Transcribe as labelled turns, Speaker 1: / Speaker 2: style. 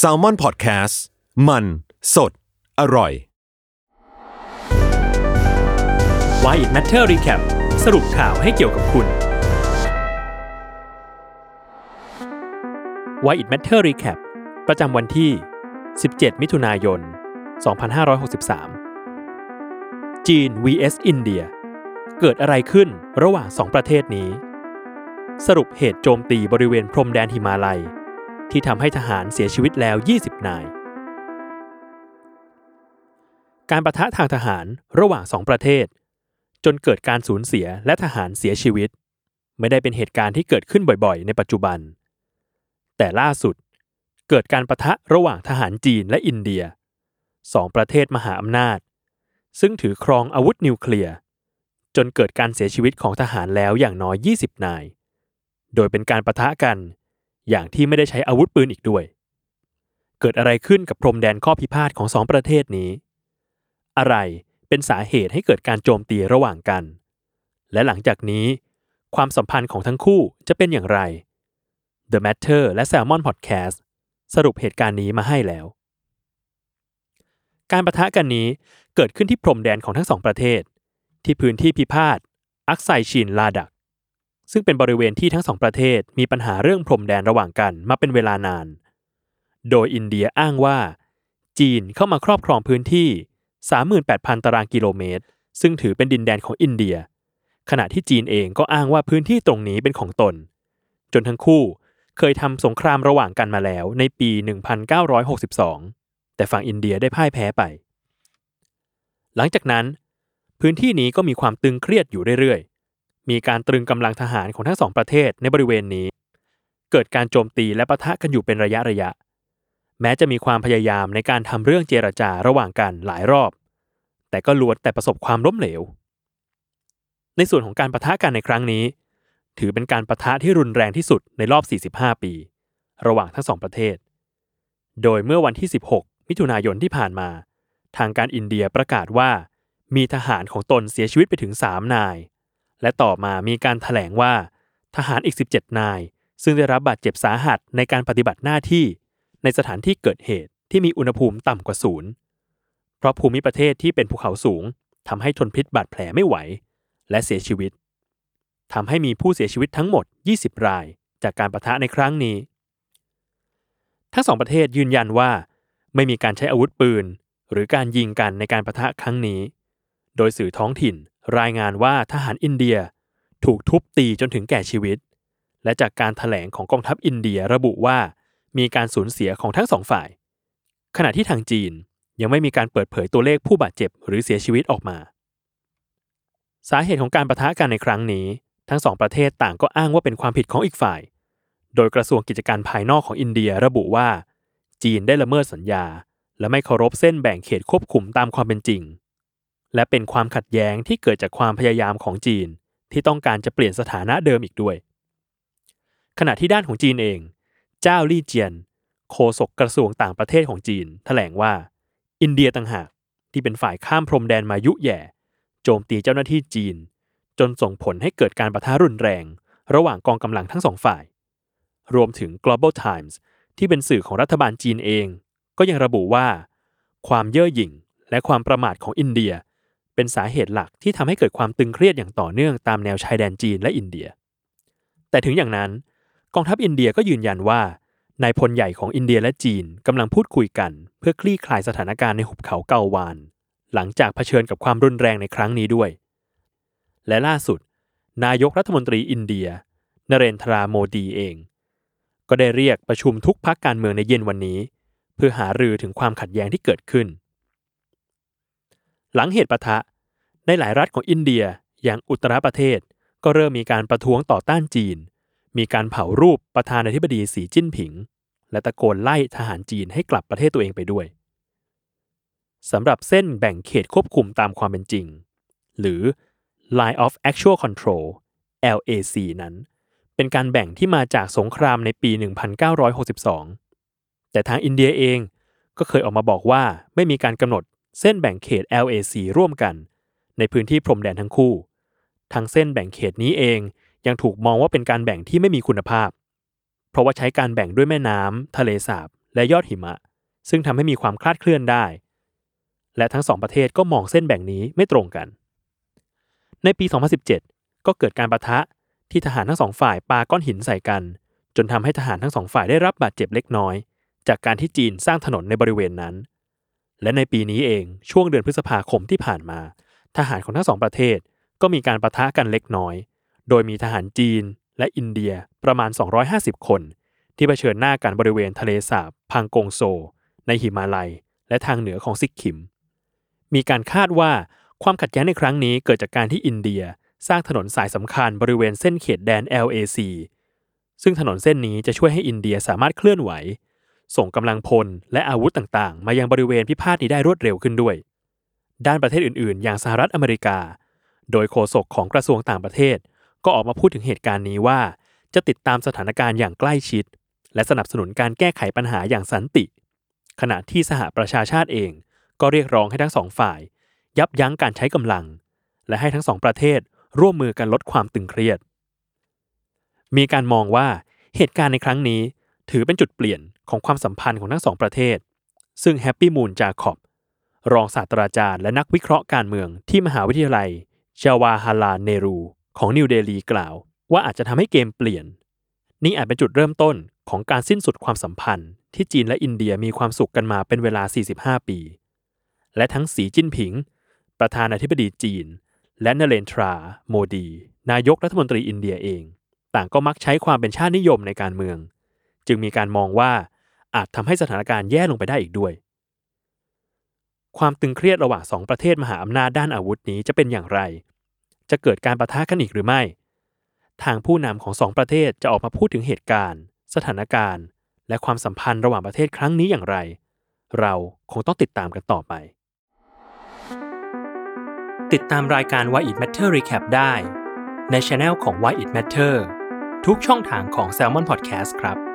Speaker 1: s a l ม o n PODCAST มัน สด อร่อย
Speaker 2: Why It Matter Recap สรุปข่าวให้เกี่ยวกับคุณ Why It Matter Recap ประจำวันที่ 17 มิถุนายน 2563 จีน vs อินเดีย เกิดอะไรขึ้นระหว่างสองประเทศนี้ สรุปเหตุโจมตีบริเวณพรมแดนหิมาลัย ที่ทำให้ทหารเสียชีวิตแล้ว 20 นาย การประทะทางทหารระหว่างสองประเทศ จนเกิดการสูญเสียและทหารเสียชีวิต ไม่ได้เป็นเหตุการณ์ที่เกิดขึ้นบ่อยๆ ในปัจจุบัน แต่ล่าสุดเกิดการประทะระหว่างทหารจีนและอินเดียสองประเทศมหาอำนาจ ซึ่งถือครองอาวุธนิวเคลียร์จนเกิดการเสียชีวิตของทหารแล้วอย่างน้อย 20 นาย โดยเป็นการประทะกัน อย่างที่ไม่ได้ใช้อาวุธปืนอีกด้วย เกิดอะไรขึ้นกับพรมแดนข้อพิพาทของสองประเทศนี้ อะไรเป็นสาเหตุให้เกิดการโจมตีระหว่างกัน และหลังจากนี้ ความสัมพันธ์ของทั้งคู่จะเป็นอย่างไร The Matter และ Salmon Podcast สรุปเหตุการณ์นี้มาให้แล้ว การประทะกันนี้เกิดขึ้นที่พรมแดนของทั้งสองประเทศ ที่พื้นที่พิพาทอักไซชินลาดัก ซึ่งเป็นบริเวณที่ทั้งสองประเทศมีปัญหาเรื่องพรมแดนระหว่างกันมาเป็นเวลานาน โดยอินเดียอ้างว่า จีนเข้ามาครอบครองพื้นที่ 38,000 ตารางกิโลเมตร ซึ่งถือเป็นดินแดนของอินเดีย ขณะที่จีนเองก็อ้างว่าพื้นที่ตรงนี้เป็นของตน จนทั้งคู่เคยทำสงครามระหว่างกันมาแล้วในปี 1962 แต่ฝั่งอินเดียได้พ่ายแพ้ไป หลังจากนั้น พื้นที่นี้ก็มีความตึงเครียดอยู่เรื่อยๆ มีการตรึงกำลังทหารของทั้งสองประเทศในบริเวณนี้ เกิดการโจมตีและปะทะกันอยู่เป็นระยะระยะ แม้จะมีความพยายามในการทำเรื่องเจรจาระหว่างกันหลายรอบ แต่ก็ล้วนแต่ประสบความล้มเหลว ในส่วนของการประทะกันในครั้งนี้ ถือเป็นการประทะที่รุนแรงที่สุดในรอบ 45 ปี ระหว่างทั้งสองประเทศ โดยเมื่อวันที่ 16 มิถุนายนที่ผ่านมา ทางการอินเดียประกาศว่ามีทหารของตนเสียชีวิตไปถึง 3 นาย และต่อมามีการถแถลงว่าทหารอีก 17 นาย ซึ่งได้รับบาดเจ็บสาหัสในการปฏิบัติหน้าที่ ในสถานที่เกิดเหตุที่มีอุณหภูมิต่ำกว่าศูนย์เพราะภูมิประเทศที่เป็นภูเขาสูงทำให้ทนพิษบาดแผลไม่ไหว และเสียชีวิตทำให้มีผู้เสียชีวิตทั้งหมด 20 ราย จากการประทะในครั้งนี้ ทั้งสองประเทศยืนยันว่า ไม่มีการใช้อาวุธปืน หรือการยิงกันในการประทะครั้งนี้ โดยสื่อท้องถิ่น รายงานว่าทหารอินเดียถูกทุบตีจนถึงแก่ชีวิต และจากการถแถลงของกองทัพอินเดียระบุว่ามีการสูญเสียของทั้งสองฝ่าย ขณะที่ทางจีนยังไม่มีการเปิดเผยตัวเลขผู้บาดเจ็บหรือเสียชีวิตออกมา สาเหตุของการประทะกันในครั้งนี้ ทั้งสองประเทศต่างก็อ้างว่าเป็นความผิดของอีกฝ่าย โดยกระทรวงกิจการภายนอกของอินเดียระบุว่า จีนได้ละเมิดสัญญา และไม่เคารพเส้นแบ่งเขตควบคุมตามความเป็นจริง และเป็นความขัดแย้งที่เกิดจากความพยายามของจีน ที่ต้องการจะเปลี่ยนสถานะเดิมอีกด้วย ขณะที่ด้านของจีนเอง เจ้าลี่เจียน โฆษกกระทรวงต่างประเทศของจีนแถลงว่า อินเดียต่างหากที่เป็นฝ่ายข้ามพรมแดนมายุแย่ โจมตีเจ้าหน้าที่จีน จนส่งผลให้เกิดการประทะรุนแรง ระหว่างกองกำลังทั้งสองฝ่าย รวมถึง Global Times ที่เป็นสื่อของรัฐบาลจีนเอง ก็ยังระบุว่า ความเย่อหยิ่งและความประมาทของอินเดีย เป็นสาเหตุหลักที่ทำให้เกิดความตึงเครียดอย่างต่อเนื่องตามแนวชายแดนจีนและอินเดีย แต่ถึงอย่างนั้น กองทัพอินเดียก็ยืนยันว่านายพลใหญ่ของอินเดียและจีนกำลังพูดคุยกัน เพื่อคลี่คลายสถานการณ์ในหุบเขาเกาวาน หลังจากเผชิญกับความรุนแรงในครั้งนี้ด้วย และล่าสุด นายกรัฐมนตรีอินเดีย นเรนทราโมดีเอง ก็ได้เรียกประชุมทุกพักการเมืองในเย็นวันนี้ เพื่อหารือถึงความขัดแย้งที่เกิดขึ้น หลังเหตุปะทะ ในหลายรัฐของอินเดียอย่างอุตรประเทศ ก็เริ่มมีการประท้วงต่อต้านจีน มีการเผารูปประธานาธิบดีสีจิ้นผิง และตะโกนไล่ทหารจีนให้กลับประเทศตัวเองไปด้วยสำหรับเส้นแบ่งเขตควบคุมตามความเป็นจริง หรือ Line of Actual Control LAC นั้น เป็นการแบ่งที่มาจากสงครามในปี 1962 แต่ทางอินเดียเองก็เคยออกมาบอกว่าไม่มีการกำหนดเส้นแบ่งเขต LAC ร่วมกัน ในพื้นที่พรมแดนทั้งคู่ทั้งเส้นแบ่งเขตนี้เองยังถูกมองว่าเป็นการแบ่งที่ไม่มีคุณภาพ เพราะว่าใช้การแบ่งด้วยแม่น้ำทะเลสาบ และยอดหิมะ ซึ่งทำให้มีความคลาดเคลื่อนได้ และทั้งสองประเทศก็มองเส้นแบ่งนี้ไม่ตรงกัน ในปี 2017 ก็เกิดการประทะที่ทหารทั้งสองฝ่ายปาก้อนหินใส่กัน จนทำให้ทหารทั้งสองฝ่ายได้รับบาดเจ็บเล็กน้อย จากการที่จีนสร้างถนนในบริเวณนั้น และในปีนี้เองช่วงเดือนพฤษภาคมที่ผ่านมา ทหารของทั้งสองประเทศก็มีการประทะกันเล็กน้อย โดยมีทหารจีนและอินเดียประมาณ 250 คน ที่เผชิญหน้ากันบริเวณทะเลสาบพังกงโซ ในหิมาลัย และทางเหนือของซิกคิม มีการคาดว่าความขัดแย้งในครั้งนี้เกิดจากการที่อินเดียสร้างถนนสายสำคัญบริเวณเส้นเขตแดน LAC ซึ่งถนนเส้นนี้จะช่วยให้อินเดียสามารถเคลื่อนไหว ส่งกำลังพลและอาวุธต่างๆ มายังบริเวณพิพาทนี้ได้รวดเร็วขึ้นด้วย ด้านประเทศอื่นๆ อย่างสหรัฐอเมริกา โดยโฆษกของกระทรวงต่างประเทศ ก็ออกมาพูดถึงเหตุการณ์นี้ว่า จะติดตามสถานการณ์อย่างใกล้ชิด และสนับสนุนการแก้ไขปัญหาอย่างสันติ ขณะที่สหประชาชาติเอง ก็เรียกร้องให้ทั้งสองฝ่าย ยับยั้งการใช้กำลัง และให้ทั้งสองประเทศร่วมมือกันลดความตึงเครียด มีการมองว่าเหตุการณ์ในครั้งนี้ ถือเป็นจุดเปลี่ยนของความสัมพันธ์ของทั้งสองประเทศ ซึ่ง Happymon Jacob รองศาสตราจารย์และนักวิเคราะห์การเมืองที่มหาวิทยาลัยจาวาฮาลาลเนห์รูของนิวเดลีกล่าว ว่าอาจจะทำให้เกมเปลี่ยน นี่อาจเป็นจุดเริ่มต้นของการสิ้นสุดความสัมพันธ์ ที่จีนและอินเดียมีความสุขกันมาเป็นเวลา 45 ปี และทั้งสีจิ้นผิง ประธานาธิบดีจีน และนเรนทรา โมดี นายกรัฐมนตรีอินเดียเอง ต่างก็มักใช้ความเป็นชาตินิยมในการเมือง จึงมีการมองว่าอาจทำให้สถานการณ์แย่ลงไปได้อีกด้วย ความตึงเครียดระหว่างสองประเทศมหาอำนาจด้านอาวุธนี้จะเป็นอย่างไร จะเกิดการประทะกันอีกหรือไม่ ทางผู้นำของสองประเทศจะออกมาพูดถึงเหตุการณ์ สถานการณ์ และความสัมพันธ์ระหว่างประเทศครั้งนี้อย่างไร เราคงต้องติดตามกันต่อไป ติดตามรายการ Why It Matter Recap ได้ ในช anel ของ Why It Matter ทุกช่องทางของ Salmon Podcast ครับ